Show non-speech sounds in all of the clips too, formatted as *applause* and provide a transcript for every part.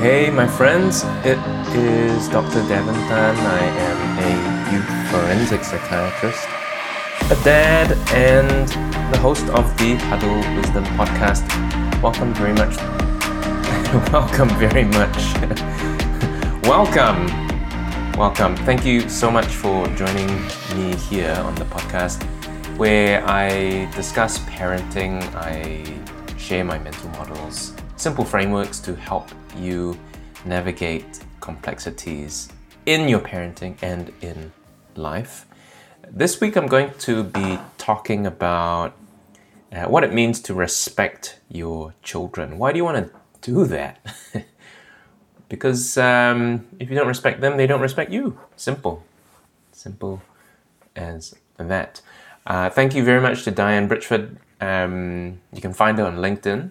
Hey, my friends, it is Dr. Devon Tan. I am a youth forensic psychiatrist, a dad, and the host of the Huddle Wisdom podcast. Welcome very much. *laughs* Welcome very much. *laughs* Welcome. Welcome. Thank you so much for joining me here on the podcast where I discuss parenting, I share my mental models, simple frameworks to help you navigate complexities in your parenting and in life. This week, I'm going to be talking about uh, what it means to respect your children. Why do you want to do that? *laughs* because um, if you don't respect them, they don't respect you. Simple. Simple as that. Uh, thank you very much to Diane Britchford. Um, you can find her on LinkedIn.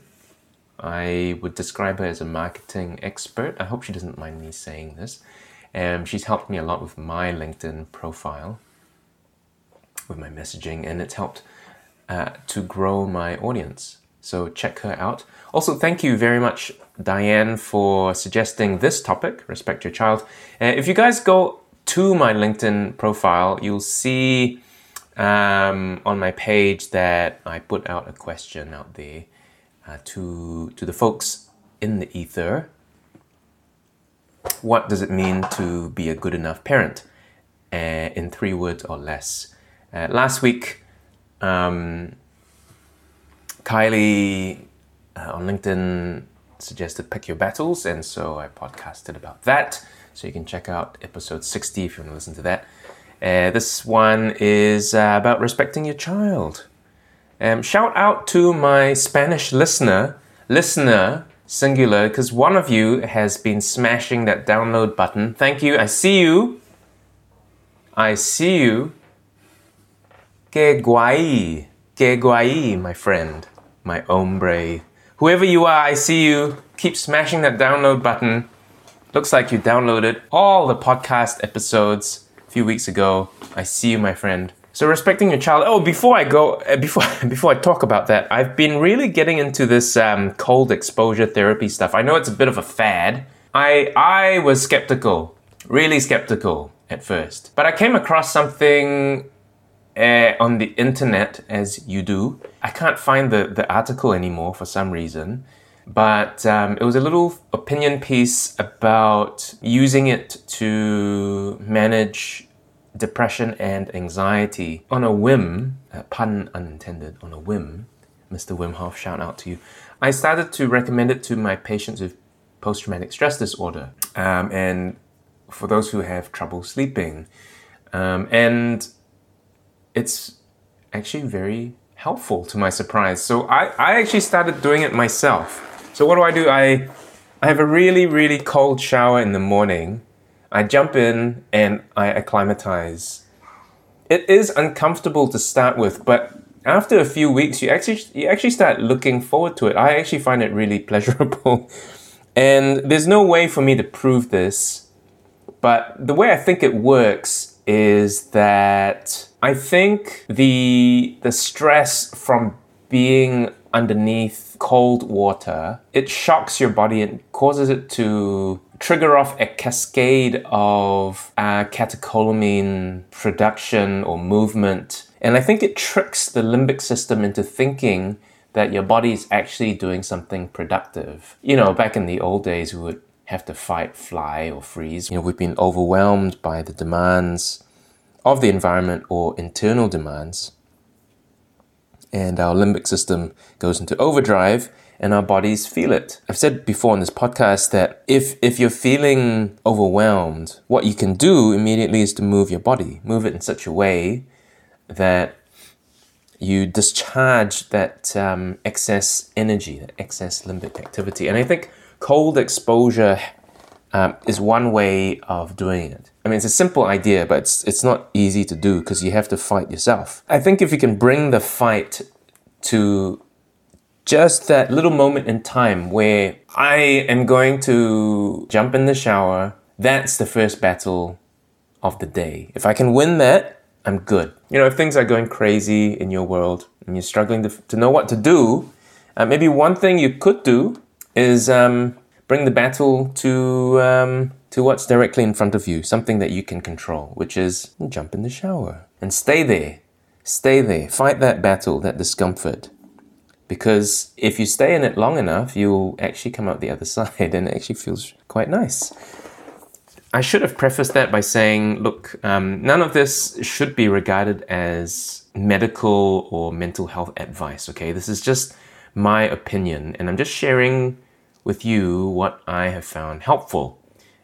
I would describe her as a marketing expert. I hope she doesn't mind me saying this. Um, she's helped me a lot with my LinkedIn profile, with my messaging, and it's helped uh, to grow my audience. So check her out. Also, thank you very much, Diane, for suggesting this topic respect your child. Uh, if you guys go to my LinkedIn profile, you'll see um, on my page that I put out a question out there uh, to to the folks in the ether. What does it mean to be a good enough parent? Uh, in three words or less. Uh, last week, um, Kylie uh, on LinkedIn suggested pick your battles, and so I podcasted about that. So you can check out episode 60 if you want to listen to that. Uh, this one is uh, about respecting your child. Um, shout out to my Spanish listener, listener singular, because one of you has been smashing that download button. Thank you. I see you. I see you. Que guay. Que guay, my friend, my hombre. Whoever you are, I see you. Keep smashing that download button. Looks like you downloaded all the podcast episodes a few weeks ago. I see you, my friend. So respecting your child. Oh, before I go, uh, before *laughs* before I talk about that, I've been really getting into this um, cold exposure therapy stuff. I know it's a bit of a fad. I I was skeptical, really skeptical at first, but I came across something uh, on the internet, as you do. I can't find the the article anymore for some reason but um, it was a little opinion piece about using it to manage depression and anxiety on a whim, uh, pun unintended, on a whim, Mr. Wim Hof, shout out to you. I started to recommend it to my patients with post traumatic stress disorder um, and for those who have trouble sleeping. Um, and it's actually very helpful to my surprise. So I, I actually started doing it myself. So what do I do? I, I have a really, really cold shower in the morning I jump in and I acclimatize. It is uncomfortable to start with, but after a few weeks, you actually you actually start looking forward to it. I actually find it really *laughs* pleasurable, and there's no way for me to prove this, but the way I think it works is that I think the the stress from being underneath cold water it shocks your body and causes it to trigger off a cascade of uh, catecholamine production or movement. And I think it tricks the limbic system into thinking that your body is actually doing something productive. You know, back in the old days, we would have to fight, fly, or freeze. You know, we've been overwhelmed by the demands of the environment or internal demands. And our limbic system goes into overdrive and our bodies feel it. I've said before on this podcast that if if you're feeling overwhelmed, what you can do immediately is to move your body, move it in such a way that you discharge that um, excess energy, that excess limbic activity. And I think cold exposure um, is one way of doing it. I mean, it's a simple idea, but it's, it's not easy to do because you have to fight yourself. I think if you can bring the fight to just that little moment in time where I am going to jump in the shower. That's the first battle of the day. If I can win that, I'm good. You know, if things are going crazy in your world and you're struggling to, to know what to do, uh, maybe one thing you could do is um, bring the battle to um, to what's directly in front of you, something that you can control, which is jump in the shower and stay there. Stay there. Fight that battle, that discomfort. Because if you stay in it long enough, you'll actually come out the other *laughs* side and it actually feels quite nice. I should have prefaced that by saying, look, um, none of this should be regarded as medical or mental health advice, okay? This is just my opinion, and I'm just sharing with you what I have found helpful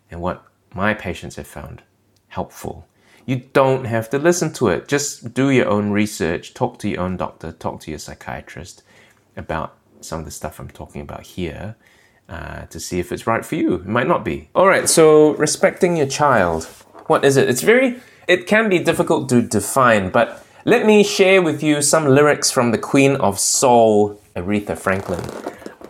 and what my patients have found helpful. You don't have to listen to it. Just do your own research, talk to your own doctor, talk to your psychiatrist about some of the stuff I'm talking about here uh, to see if it's right for you. It might not be. All right, so respecting your child. What is it? It's very, it can be difficult to define, but let me share with you some lyrics from the Queen of Soul, Aretha Franklin.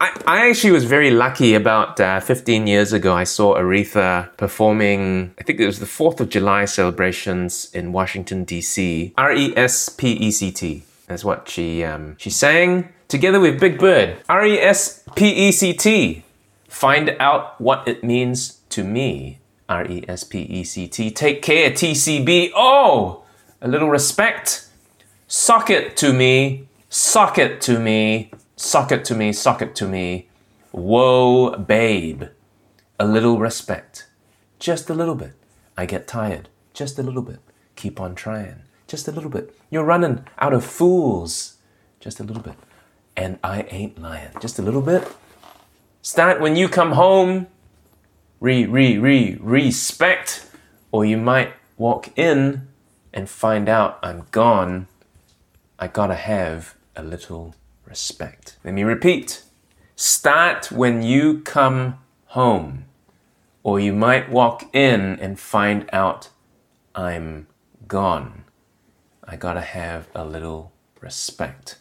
I, I actually was very lucky about uh, 15 years ago. I saw Aretha performing, I think it was the 4th of July celebrations in Washington, D.C. R E S P E C T. That's what she, um, she sang together with Big Bird. R E S P E C T. Find out what it means to me. R E S P E C T. Take care, TCB. Oh, a little respect. Sock it to me. Sock it to me. Sock it to me. Sock it to me. Whoa, babe. A little respect. Just a little bit. I get tired. Just a little bit. Keep on trying. Just a little bit. You're running out of fools. Just a little bit and I ain't lying. Just a little bit. Start when you come home. Re, re, re, respect. Or you might walk in and find out I'm gone. I gotta have a little respect. Let me repeat. Start when you come home. Or you might walk in and find out I'm gone. I gotta have a little respect.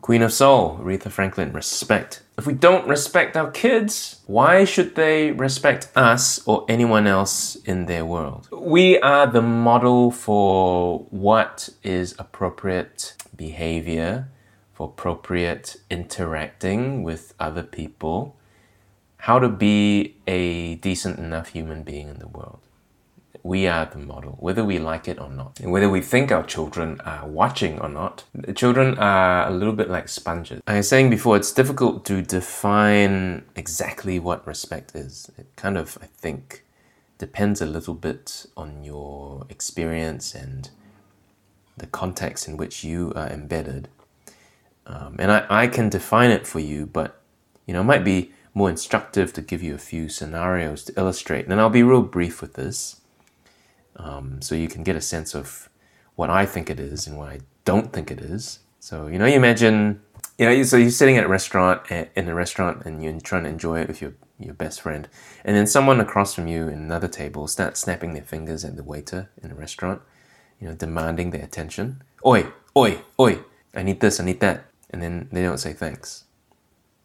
Queen of Soul, Aretha Franklin, respect. If we don't respect our kids, why should they respect us or anyone else in their world? We are the model for what is appropriate behavior, for appropriate interacting with other people, how to be a decent enough human being in the world we are the model, whether we like it or not. And whether we think our children are watching or not, children are a little bit like sponges. I was saying before, it's difficult to define exactly what respect is. It kind of, I think, depends a little bit on your experience and the context in which you are embedded. Um, and I, I can define it for you, but you know, it might be more instructive to give you a few scenarios to illustrate. And I'll be real brief with this um, so you can get a sense of what I think it is and what I don't think it is. So you know, you imagine, you know, so you're sitting at a restaurant in a restaurant and you're trying to enjoy it with your your best friend, and then someone across from you in another table starts snapping their fingers at the waiter in a restaurant, you know, demanding their attention. Oi, oi, oi! I need this, I need that, and then they don't say thanks,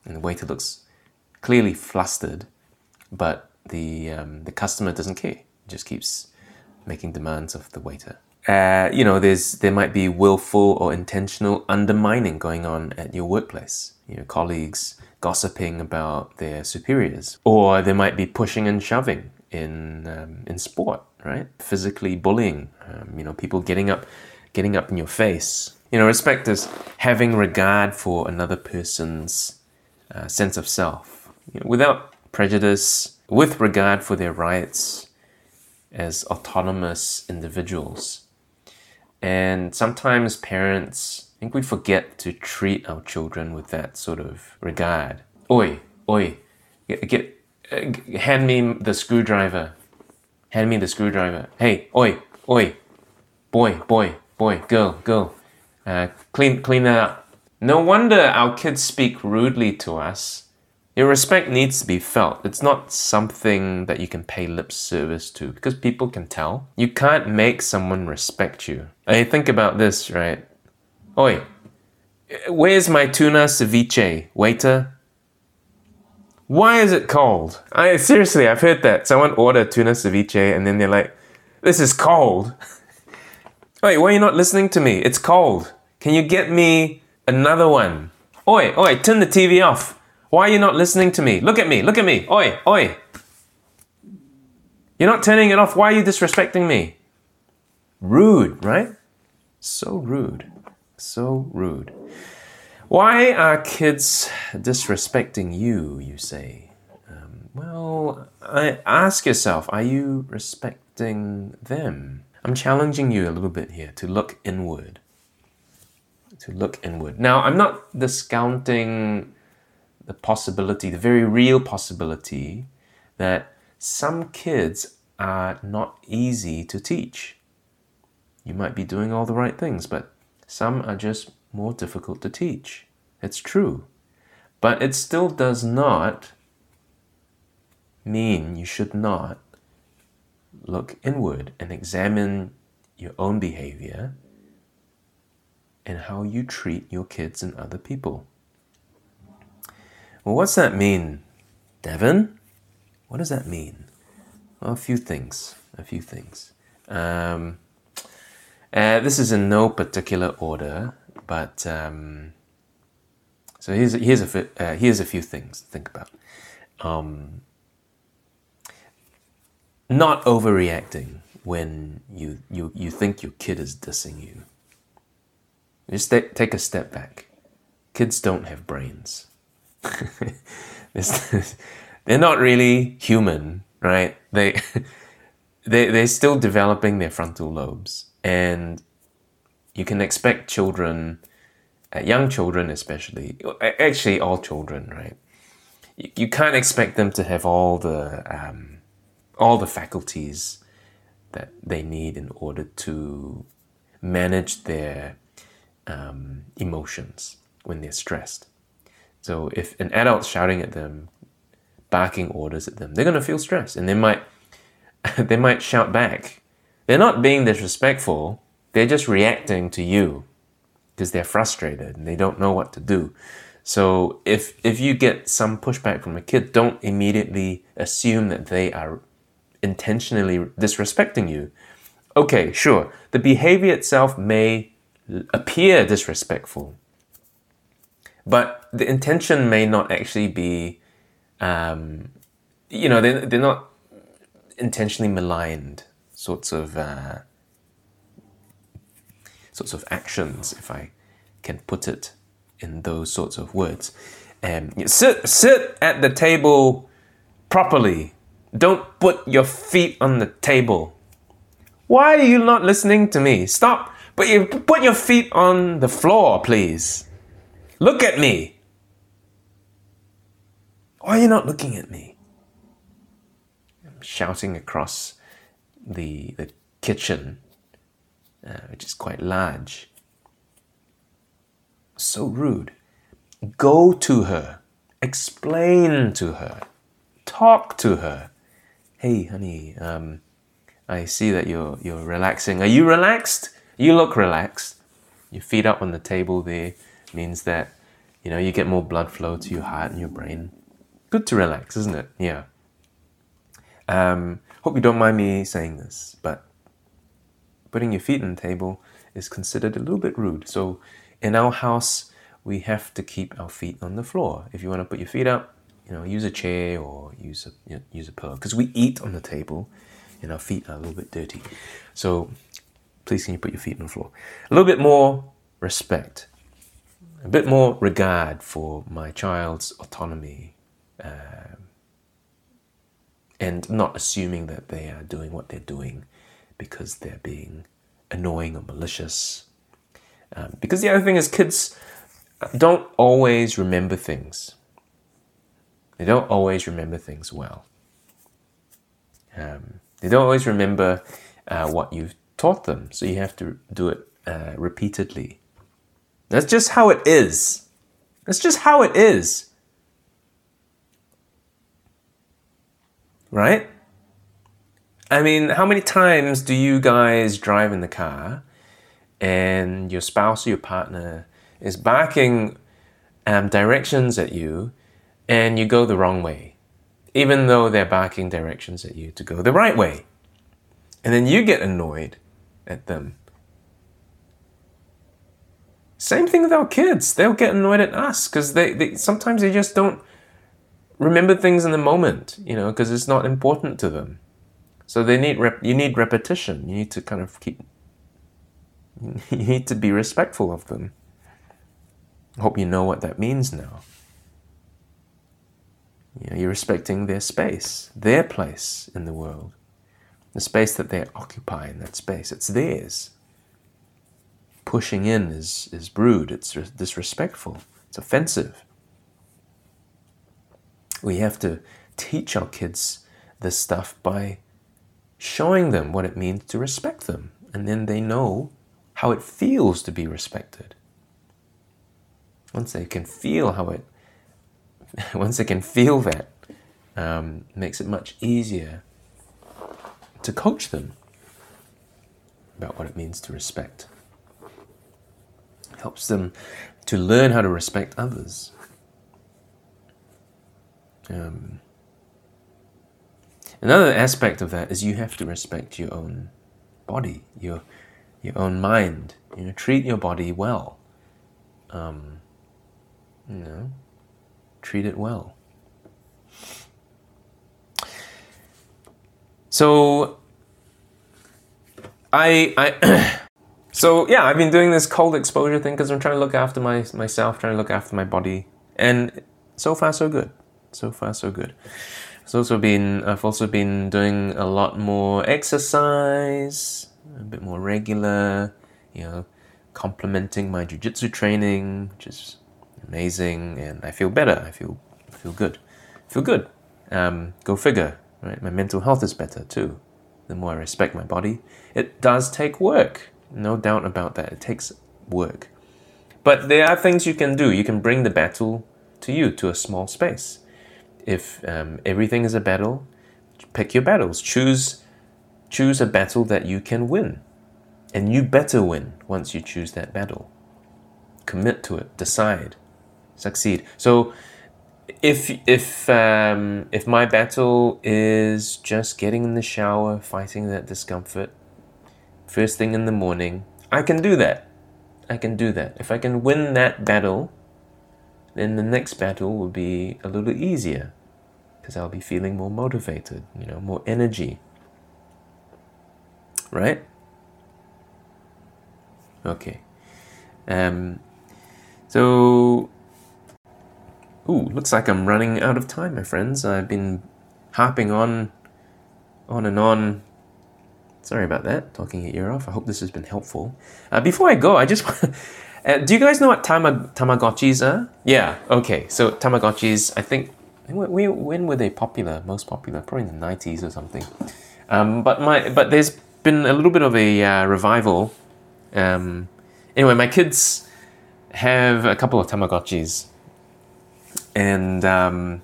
and the waiter looks clearly flustered, but the um, the customer doesn't care. Just keeps making demands of the waiter. Uh, you know, there's there might be willful or intentional undermining going on at your workplace. You know, colleagues gossiping about their superiors, or there might be pushing and shoving in um, in sport, right? Physically bullying. Um, you know, people getting up, getting up in your face. You know, respect is having regard for another person's uh, sense of self, you know, without prejudice, with regard for their rights, as autonomous individuals. And sometimes parents, I think we forget to treat our children with that sort of regard. Oi, oi, get, get uh, hand me the screwdriver. Hand me the screwdriver. Hey, oi, oi, boy, boy, boy, girl, girl. Uh, clean, clean that up. No wonder our kids speak rudely to us your respect needs to be felt. It's not something that you can pay lip service to because people can tell. You can't make someone respect you. I think about this, right? Oi, where's my tuna ceviche, waiter? Why is it cold? I seriously, I've heard that. Someone order tuna ceviche and then they're like, this is cold. *laughs* Wait, why are you not listening to me? It's cold. Can you get me another one? Oi, oi, turn the TV off. Why are you not listening to me? Look at me, look at me. Oi, oi. You're not turning it off. Why are you disrespecting me? Rude, right? So rude. So rude. Why are kids disrespecting you, you say? Um, well, I ask yourself, are you respecting them? I'm challenging you a little bit here to look inward. To look inward. Now, I'm not discounting the possibility, the very real possibility, that some kids are not easy to teach. You might be doing all the right things, but some are just more difficult to teach. It's true. But it still does not mean you should not look inward and examine your own behavior and how you treat your kids and other people. Well, what's that mean, Devon? What does that mean? Well, a few things. A few things. Um, uh, this is in no particular order, but um, so here's here's a uh, here's a few things to think about. Um, not overreacting when you you you think your kid is dissing you. Just take a step back. Kids don't have brains. *laughs* they're not really human, right? They, *laughs* they, they're still developing their frontal lobes. And you can expect children, uh, young children especially, actually all children, right? You, you can't expect them to have all the, um, all the faculties that they need in order to manage their um, emotions when they're stressed. So if an adult's shouting at them, barking orders at them, they're going to feel stressed and they might *laughs* they might shout back. They're not being disrespectful, they're just reacting to you because they're frustrated and they don't know what to do. So if if you get some pushback from a kid, don't immediately assume that they are intentionally disrespecting you. Okay, sure. The behavior itself may appear disrespectful, but the intention may not actually be, um, you know, they're, they're not intentionally maligned sorts of uh, sorts of actions, if I can put it in those sorts of words. Um, sit sit at the table properly. Don't put your feet on the table. Why are you not listening to me? Stop. But you put your feet on the floor, please. Look at me. Why are you not looking at me? I'm shouting across the, the kitchen, uh, which is quite large. So rude. Go to her. Explain to her. Talk to her. Hey, honey, um, I see that you're, you're relaxing. Are you relaxed? You look relaxed. Your feet up on the table there means that you know you get more blood flow to your heart and your brain. Good to relax, isn't it? Yeah. Um, hope you don't mind me saying this, but putting your feet on the table is considered a little bit rude. So in our house, we have to keep our feet on the floor. If you want to put your feet up, you know, use a chair or use a you know, use a pillow because we eat on the table, and our feet are a little bit dirty. So please can you put your feet on the floor? A little bit more respect a bit more regard for my child's autonomy uh, and not assuming that they are doing what they're doing because they're being annoying or malicious. Um, because the other thing is, kids don't always remember things. They don't always remember things well. Um, they don't always remember uh, what you've taught them, so you have to do it uh, repeatedly. That's just how it is. That's just how it is. Right? I mean, how many times do you guys drive in the car and your spouse or your partner is barking um, directions at you and you go the wrong way, even though they're barking directions at you to go the right way? And then you get annoyed at them same thing with our kids. They'll get annoyed at us because they, they sometimes they just don't remember things in the moment, you know, because it's not important to them. So they need rep- you need repetition. You need to kind of keep. *laughs* You need to be respectful of them. I hope you know what that means now. You know, you're respecting their space, their place in the world, the space that they occupy in that space. It's theirs. Pushing in is, is rude, it's disrespectful, it's offensive. We have to teach our kids this stuff by showing them what it means to respect them, and then they know how it feels to be respected. Once they can feel how it *laughs* once they can feel that, um, makes it much easier to coach them about what it means to respect. Helps them to learn how to respect others. Um, another aspect of that is you have to respect your own body, your your own mind. You know, treat your body well. Um, you know, treat it well. So I I *clears throat* so yeah, I've been doing this cold exposure thing because I'm trying to look after my myself, trying to look after my body, and so far so good. So far so good. It's also been I've also been doing a lot more exercise, a bit more regular, you know, complementing my jiu-jitsu training, which is amazing, and I feel better. I feel I feel good. I feel good. Um, go figure, right? My mental health is better too. The more I respect my body, it does take work. No doubt about that. It takes work. But there are things you can do. You can bring the battle to you, to a small space. If um, everything is a battle, pick your battles. Choose, choose a battle that you can win. And you better win once you choose that battle. Commit to it. Decide succeed. So if if um, if my battle is just getting in the shower, fighting that discomfort, first thing in the morning, I can do that. I can do that. If I can win that battle, then the next battle will be a little easier because I'll be feeling more motivated, you know, more energy. Right? Okay. Um, so Ooh, looks like I'm running out of time, my friends. I've been harping on, on and on. Sorry about that, talking your ear off. I hope this has been helpful. Uh, before I go, I just *laughs* uh, do you guys know what tama- Tamagotchis are? Yeah, okay. So Tamagotchis, I think, when, when were they popular? Most popular, probably in the 90s or something. Um, but my, but there's been a little bit of a uh, revival. Um, anyway, my kids have a couple of Tamagotchis and um,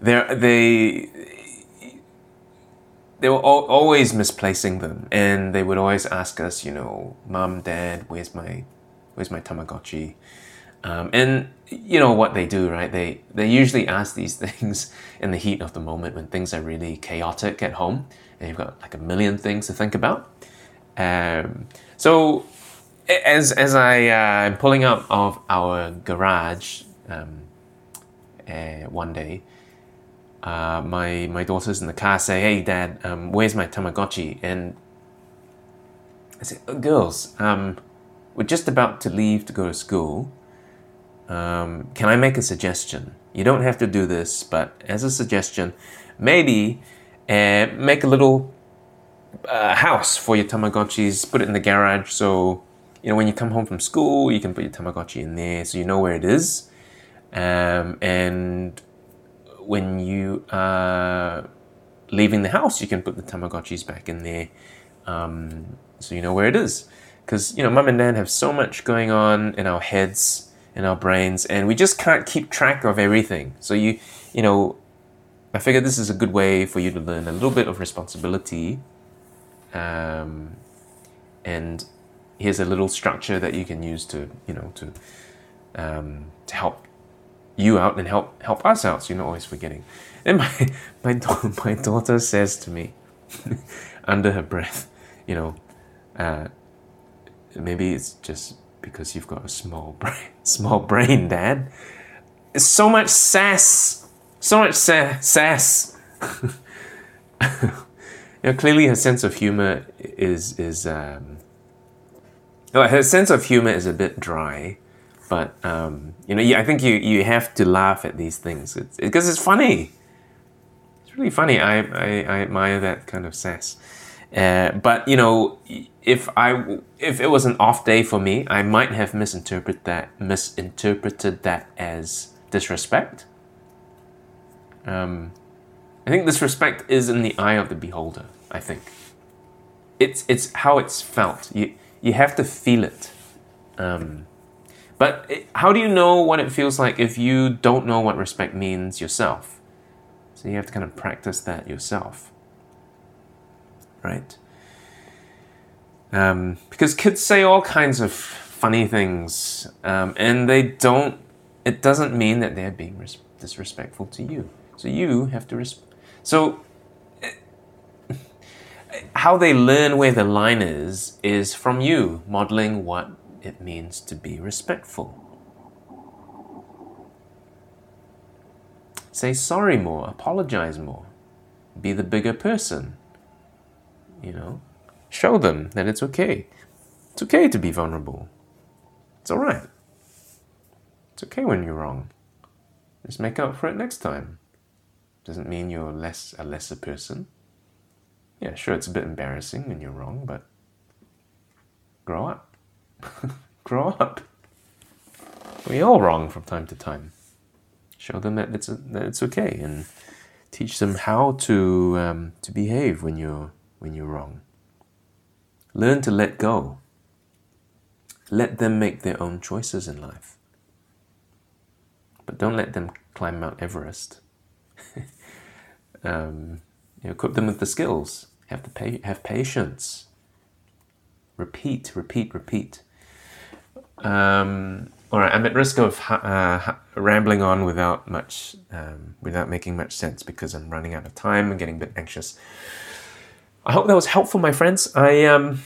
they they were al- always misplacing them, and they would always ask us, you know, mom, dad, where's my where's my Tamagotchi? Um, and you know what they do, right? They they usually ask these *laughs* things in the heat of the moment when things are really chaotic at home, and you've got like a million things to think about. Um, so as as I uh, am pulling out of our garage. Um, uh, one day, uh, my my daughters in the car say, "Hey, Dad, um, where's my Tamagotchi?" And I say, oh, "Girls, um, we're just about to leave to go to school. Um, can I make a suggestion? You don't have to do this, but as a suggestion, maybe uh, make a little uh, house for your Tamagotchis. Put it in the garage so." You know, when you come home from school, you can put your Tamagotchi in there so you know where it is um, and when you are leaving the house, you can put the Tamagotchis back in there um, so you know where it is. Because, you know, mum and dad have so much going on in our heads, in our brains, and we just can't keep track of everything. So you, you know, I figure this is a good way for you to learn a little bit of responsibility. Um, and here's a little structure that you can use to, you know, to um, to help you out and help help us out. So you're not always forgetting. And my *laughs* my *laughs* my daughter says to me, *laughs* under her breath, you know, uh, maybe it's just because you've got a small brain, small brain, Dad. It's so much sass, so much sa- sass. you know, clearly her sense of humor is is um, her sense of humor is a bit dry, but um, you know, I think you you have to laugh at these things because it's, it's funny. It's really funny. I, I, I admire that kind of sass. Uh, but you know, if I if it was an off day for me, I might have misinterpreted that misinterpreted that as disrespect. Um, I think disrespect is in the eye of the beholder. I think it's it's how it's felt. You you have to feel it. Um, but it, how do you know what it feels like if you don't know what respect means yourself? So you have to kind of practice that yourself right? Um, because kids say all kinds of funny things, um, and they don't. It doesn't mean that they're being res- disrespectful to you. So you have to res- So eh, *laughs* how they learn where the line is is from you modeling what it means to be respectful. Say sorry more, apologize more, be the bigger person. You know show them that it's okay. It's okay to be vulnerable. It's all right. It's okay when you're wrong. Just make up for it next time. Doesn't mean you're less a lesser person. Yeah sure it's a bit embarrassing when you're wrong but grow up *laughs* grow up we all wrong from time to time show them that it's, that it's okay and teach them how to um, to behave when you're when you're wrong. Learn to let go. Let them make their own choices in life. But don't let them climb Mount Everest. *laughs* um, you know, equip them with the skills. Have to pay, have patience. Repeat, repeat, repeat. Um, all right, I'm at risk of uh, rambling on without much, um, without making much sense because I'm running out of time and getting a bit anxious. I hope that was helpful, my friends. I um,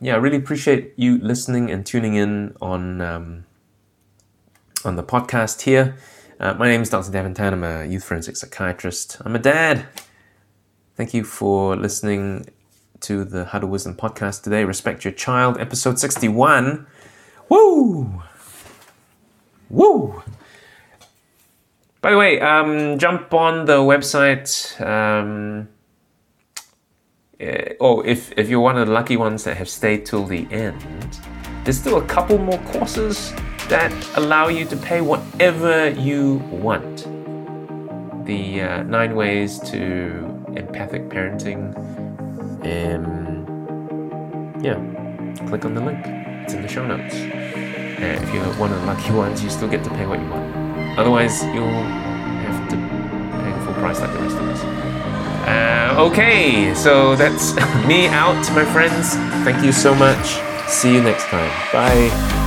yeah, I really appreciate you listening and tuning in on um, on the podcast here. Uh, my name is Dr. Devin Tan. I'm a youth forensic psychiatrist. I'm a dad. Thank you for listening to the Huddle Wisdom podcast today. Respect your child, episode 61. Woo! Woo! By the way, um, jump on the website. Um, uh, oh, if, if you're one of the lucky ones that have stayed till the end, there's still a couple more courses that allow you to pay whatever you want. The uh, nine ways to empathic parenting. Um, yeah, click on the link. It's in the show notes. Uh, if you're one of the lucky ones, you still get to pay what you want. Otherwise, you'll have to pay the full price like the rest of us. Uh, okay, so that's *laughs* me out, my friends. Thank you so much. See you next time. Bye.